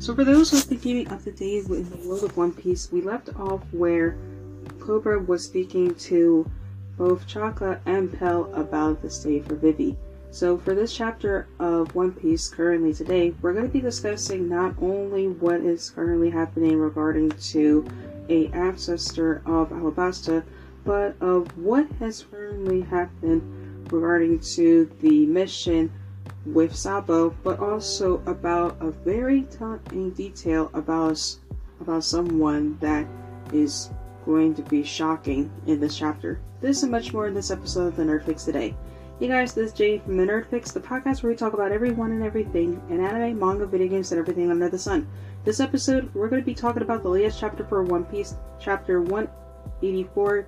So for those who've been keeping up to date in the world of One Piece, we left off where Cobra was speaking to both Chaka and Pell about the stay for Vivi. So for this chapter of One Piece currently today, we're going to be discussing not only what is currently happening regarding to a ancestor of Alabasta, but of what has currently happened regarding to the mission with Sabo, but also about a very telling detail about about someone that is going to be shocking in this chapter. This and much more in this episode of the Nerd Fix today. Hey guys, this is Jay from the Nerd Fix, the podcast where we talk about everyone and everything in anime, manga, video games, and everything under the sun. This episode, we're going to be talking about the latest chapter for One Piece, chapter 184,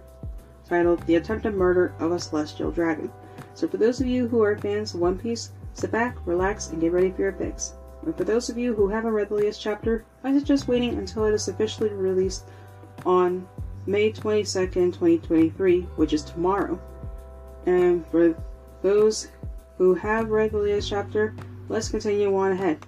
titled The Attempted Murder of a Celestial Dragon. So for those of you who are fans of One Piece, sit back, relax, and get ready for your fix. And for those of you who haven't read the latest chapter, I suggest waiting until it is officially released on May 22nd, 2023, which is tomorrow. And for those who have read the latest chapter, let's continue on ahead.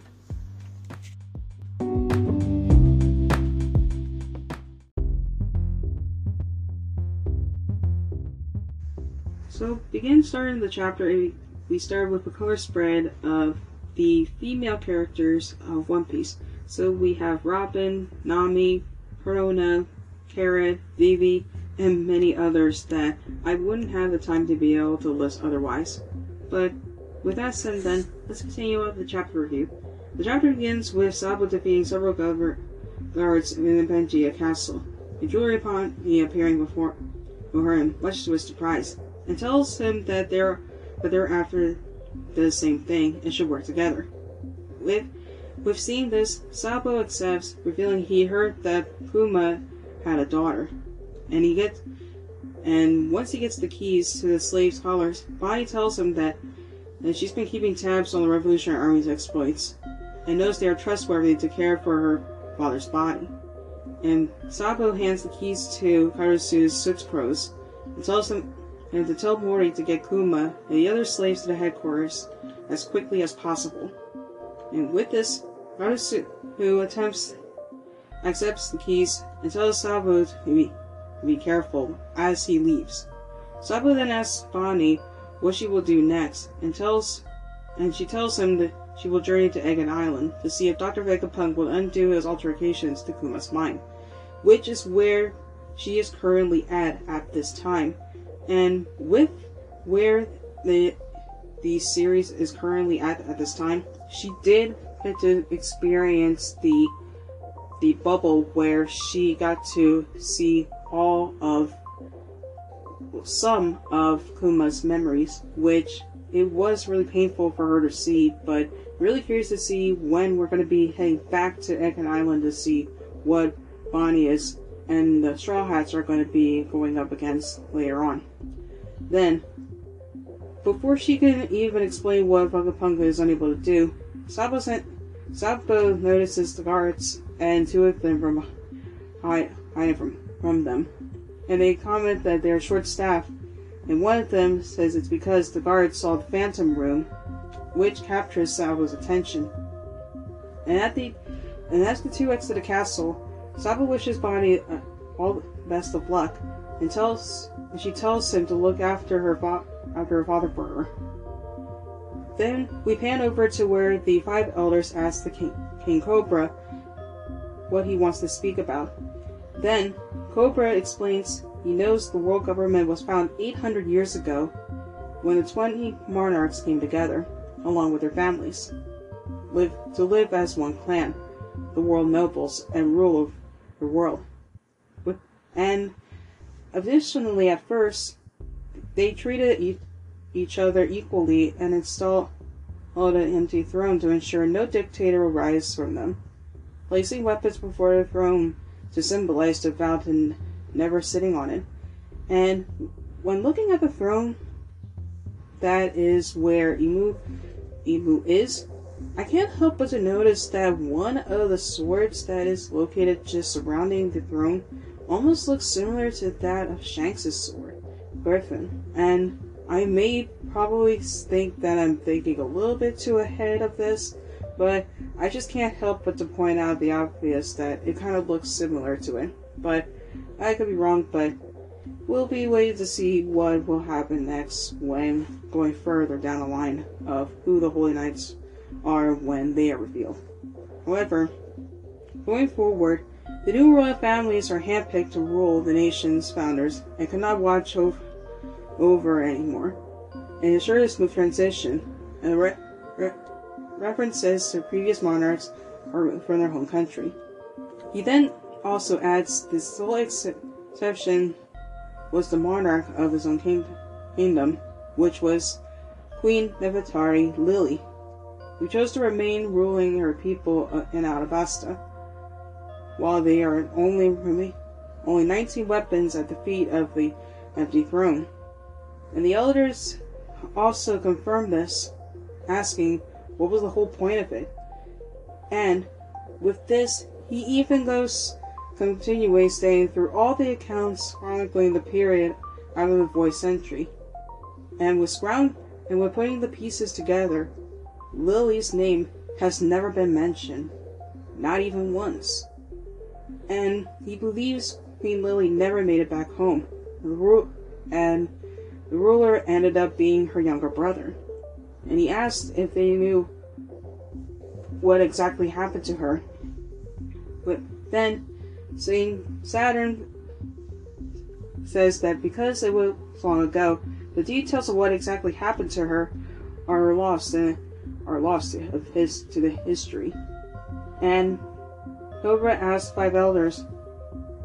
So, begin starting the chapter, we start with a color spread of the female characters of One Piece. So we have Robin, Nami, Perona, Kara, Vivi, and many others that I wouldn't have the time to be able to list otherwise. But with that said, then let's continue on the chapter review. The chapter begins with Sabo defeating several guards in the Pangea castle, and Jewelry Bonney appearing before, him, much to his surprise, and tells him that they're but they're after the same thing and should work together. With with seeing this, Sabo accepts, revealing he heard that Kuma had a daughter, and he gets and once he gets the keys to the slave's collars, Bonney tells him that, that she's been keeping tabs on the Revolutionary Army's exploits, and knows they are trustworthy to care for her father's body. And Sabo hands the keys to Karasu's six crows, and tells him and to tell Morley to get Kuma and the other slaves to the headquarters as quickly as possible. And with this, Karasu, who attempts accepts the keys and tells Sabo to be, to be careful as he leaves. Sabo then asks Bonney what she will do next and tells and she tells him that she will journey to Egghead Island to see if Dr. Vegapunk will undo his alterations to Kuma's mind, which is where she is currently at at this time. And with where the the series is currently at at this time, she did get to experience the the bubble where she got to see all of some of Kuma's memories, which it was really painful for her to see, but really curious to see when we're going to be heading back to Egghead Island to see what Bonney is and the Straw Hats are going to be going up against later on. Then, before she can even explain what Vegapunk is unable to do, Sabo, sent, Sabo notices the guards and two of them from hiding from, from them. And they comment that they are short staffed, and one of them says it's because the guards saw the Phantom Room, which captures Sabo's attention. And at the and as the two exit the castle, Sabo wishes Bonney uh, all the best of luck and tells and she tells him to look after her fa- after her father for her. Then we pan over to where the five elders ask the king, King Cobra what he wants to speak about. Then Cobra explains he knows the world government was found 800 years ago when the 20 monarchs came together, along with their families, live, to live as one clan, the world nobles, and rule the world. And additionally, at first, they treated e- each other equally and installed an empty throne to ensure no dictator will rise from them, placing weapons before the throne to symbolize the to never sitting on it. And when looking at the throne, that is where Imu Imu is. I can't help but to notice that one of the swords that is located just surrounding the throne almost looks similar to that of Shanks' sword, Gryphon. And I may probably think that I'm thinking a little bit too ahead of this, but I just can't help but to point out the obvious that it kind of looks similar to it. But I could be wrong, but we'll be waiting to see what will happen next when going further down the line of who the Holy Knights are when they are revealed. However, going forward, the new royal families are handpicked to rule the nation's founders and cannot watch over, over anymore, and ensure a smooth transition. And re- re- references to previous monarchs are from their home country. He then also adds the sole ex- exception was the monarch of his own king- kingdom, which was Queen Nefertari Lily, who chose to remain ruling her people uh, in Alabasta, while there are only only 19 weapons at the feet of the empty throne. And the elders also confirmed this, asking what was the whole point of it. And with this, he even goes continuing staying through all the accounts chronicling the period out of the Void Century. And with ground and with putting the pieces together, Lily's name has never been mentioned, not even once. And he believes Queen Lily never made it back home, and the ruler ended up being her younger brother. And he asked if they knew what exactly happened to her. But then, Saint Saturn says that because it was long ago, the details of what exactly happened to her are lost and are lost of his to the history. And Cobra asked five elders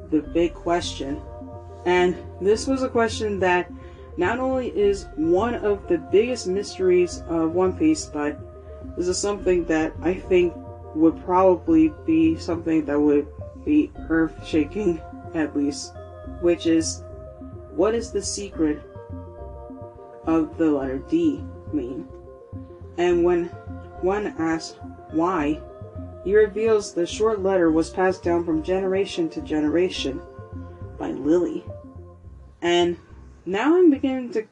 the big question. And this was a question that not only is one of the biggest mysteries of One Piece, but this is something that I think would probably be something that would be earth shaking, at least, which is what is the secret of the letter D mean? And when one asks why, he reveals the short letter was passed down from generation to generation by Lily. And now I'm beginning to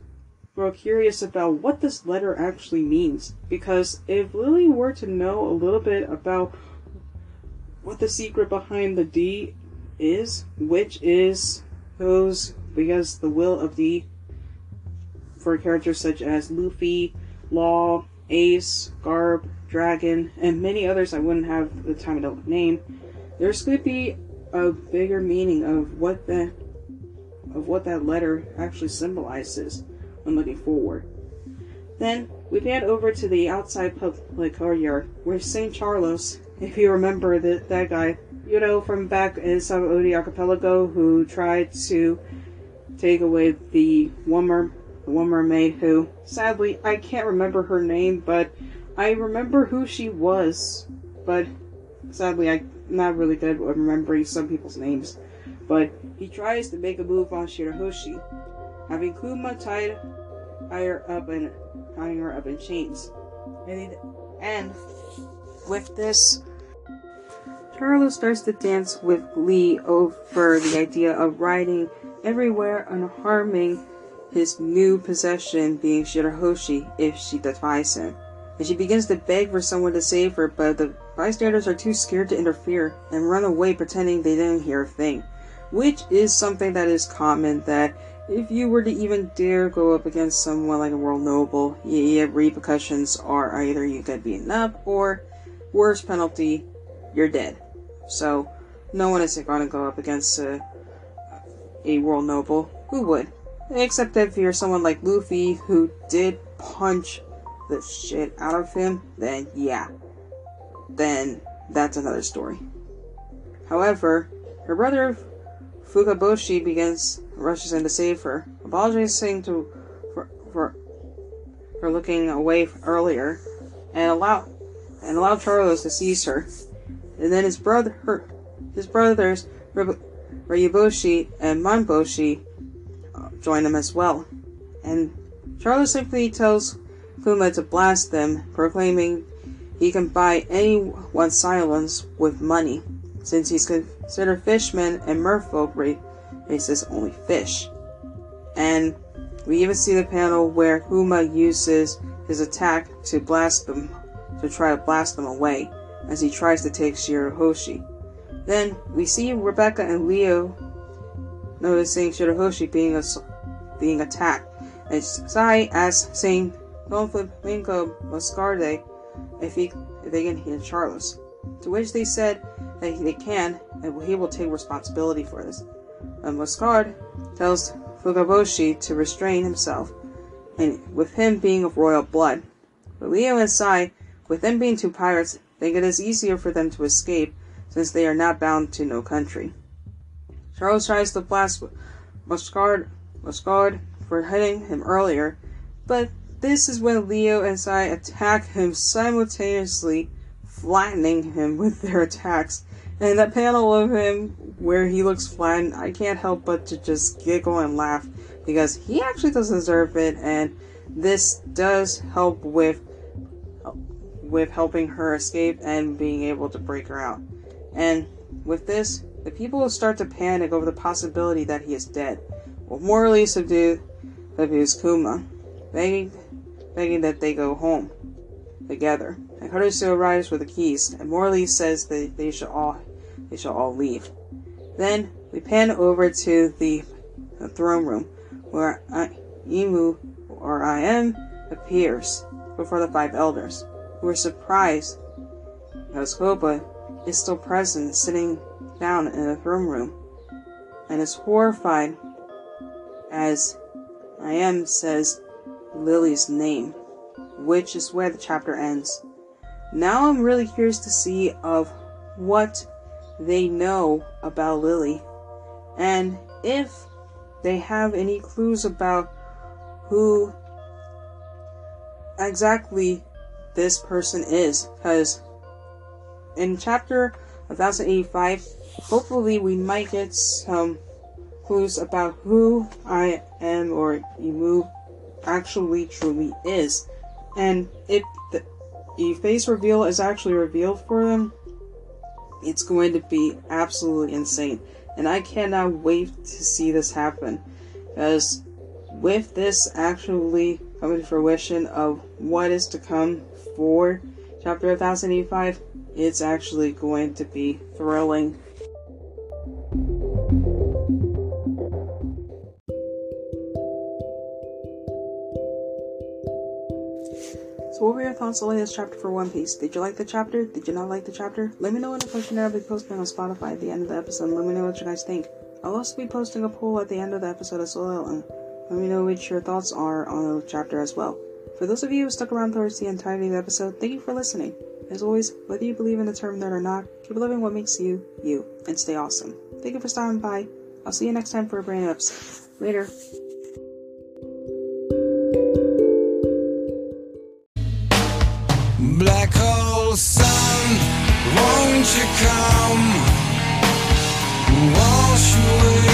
grow curious about what this letter actually means. Because if Lily were to know a little bit about what the secret behind the D is, which is those because the will of D for characters such as Luffy, Law, Ace, Garp, Dragon, and many others I wouldn't have the time to name, there's going to be a bigger meaning of what that of what that letter actually symbolizes when looking forward. Then we head over to the outside public courtyard where St. Charles, if you remember that that guy, you know, from back in Sabaody Archipelago who tried to take away the one, mer- the one mermaid who, sadly, I can't remember her name, but I remember who she was. But sadly, I'm not really good at remembering some people's names. But he tries to make a move on Shirahoshi, having Kuma tied her up and tying her up in chains. And, he, and with this, Charlo starts to dance with Lee over the idea of riding everywhere and harming his new possession being Shirahoshi if she defies him. And she begins to beg for someone to save her, but the bystanders are too scared to interfere and run away pretending they didn't hear a thing. Which is something that is common that if you were to even dare go up against someone like a world noble, yeah, repercussions are either you get beaten up or, worst penalty, you're dead. So, no one is going to go up against a, a world noble. Who would? Except if you're someone like Luffy who did punch the shit out of him, then yeah. Then that's another story. However, her brother Fukaboshi begins rushes in to save her, apologizing to for for, for looking away earlier, and allow and allow Charles to seize her. And then his brother, her, his brothers Ryuboshi and Manboshi join him as well. And Charles simply tells Kuma to blast them, proclaiming he can buy anyone's silence with money, since he's considered fishmen and merfolk races only fish. And we even see the panel where Kuma uses his attack to blast them to try to blast them away as he tries to take Shirahoshi. Then we see Rebecca and Leo noticing Shirahoshi being being attacked, and Sai asks, saying, "Don't Flamingo Moscarde if he if they can heal Charles." To which they said that they can, and he will take responsibility for this. And Moscard tells Fukaboshi to restrain himself, and with him being of royal blood. But Leo and Sai, with them being two pirates, think it is easier for them to escape, since they are not bound to no country. Charles tries to blast Moscard, Moscard for hitting him earlier, but this is when Leo and Sai attack him simultaneously, flattening him with their attacks. And that panel of him where he looks flattened, I can't help but to just giggle and laugh because he actually does deserve it, and this does help with with helping her escape and being able to break her out. And with this, the people will start to panic over the possibility that he is dead. Will Morley subdue subdues Kuma, begging begging that they go home together. And Karasu arrives with the keys, and Morley says that they should all they shall all leave. Then we pan over to the, the throne room, where Imu or I am appears before the five elders, who are surprised Cobra is still present, sitting down in the throne room, and is horrified as I am says Lily's name, which is where the chapter ends. Now I'm really curious to see of what they know about Lily and if they have any clues about who exactly this person is because in chapter 1085 hopefully we might get some clues about who I am or Imu actually truly is and if the face reveal is actually revealed for them it's going to be absolutely insane. And I cannot wait to see this happen. Because with this actually coming to fruition of what is to come for chapter 1085, it's actually going to be thrilling So what were your thoughts on this chapter for One Piece? Did you like the chapter? Did you not like the chapter? Let me know in the questionnaire I'll be posting on Spotify at the end of the episode. Let me know what you guys think. I'll also be posting a poll at the end of the episode as well. And let me know what your thoughts are on the chapter as well. For those of you who stuck around towards the entirety of the episode, thank you for listening. As always, whether you believe in the term nerd or not, keep living what makes you, you, and stay awesome. Thank you for stopping by. I'll see you next time for a brand new episode. Later. Black hole sun, won't you come? Wash away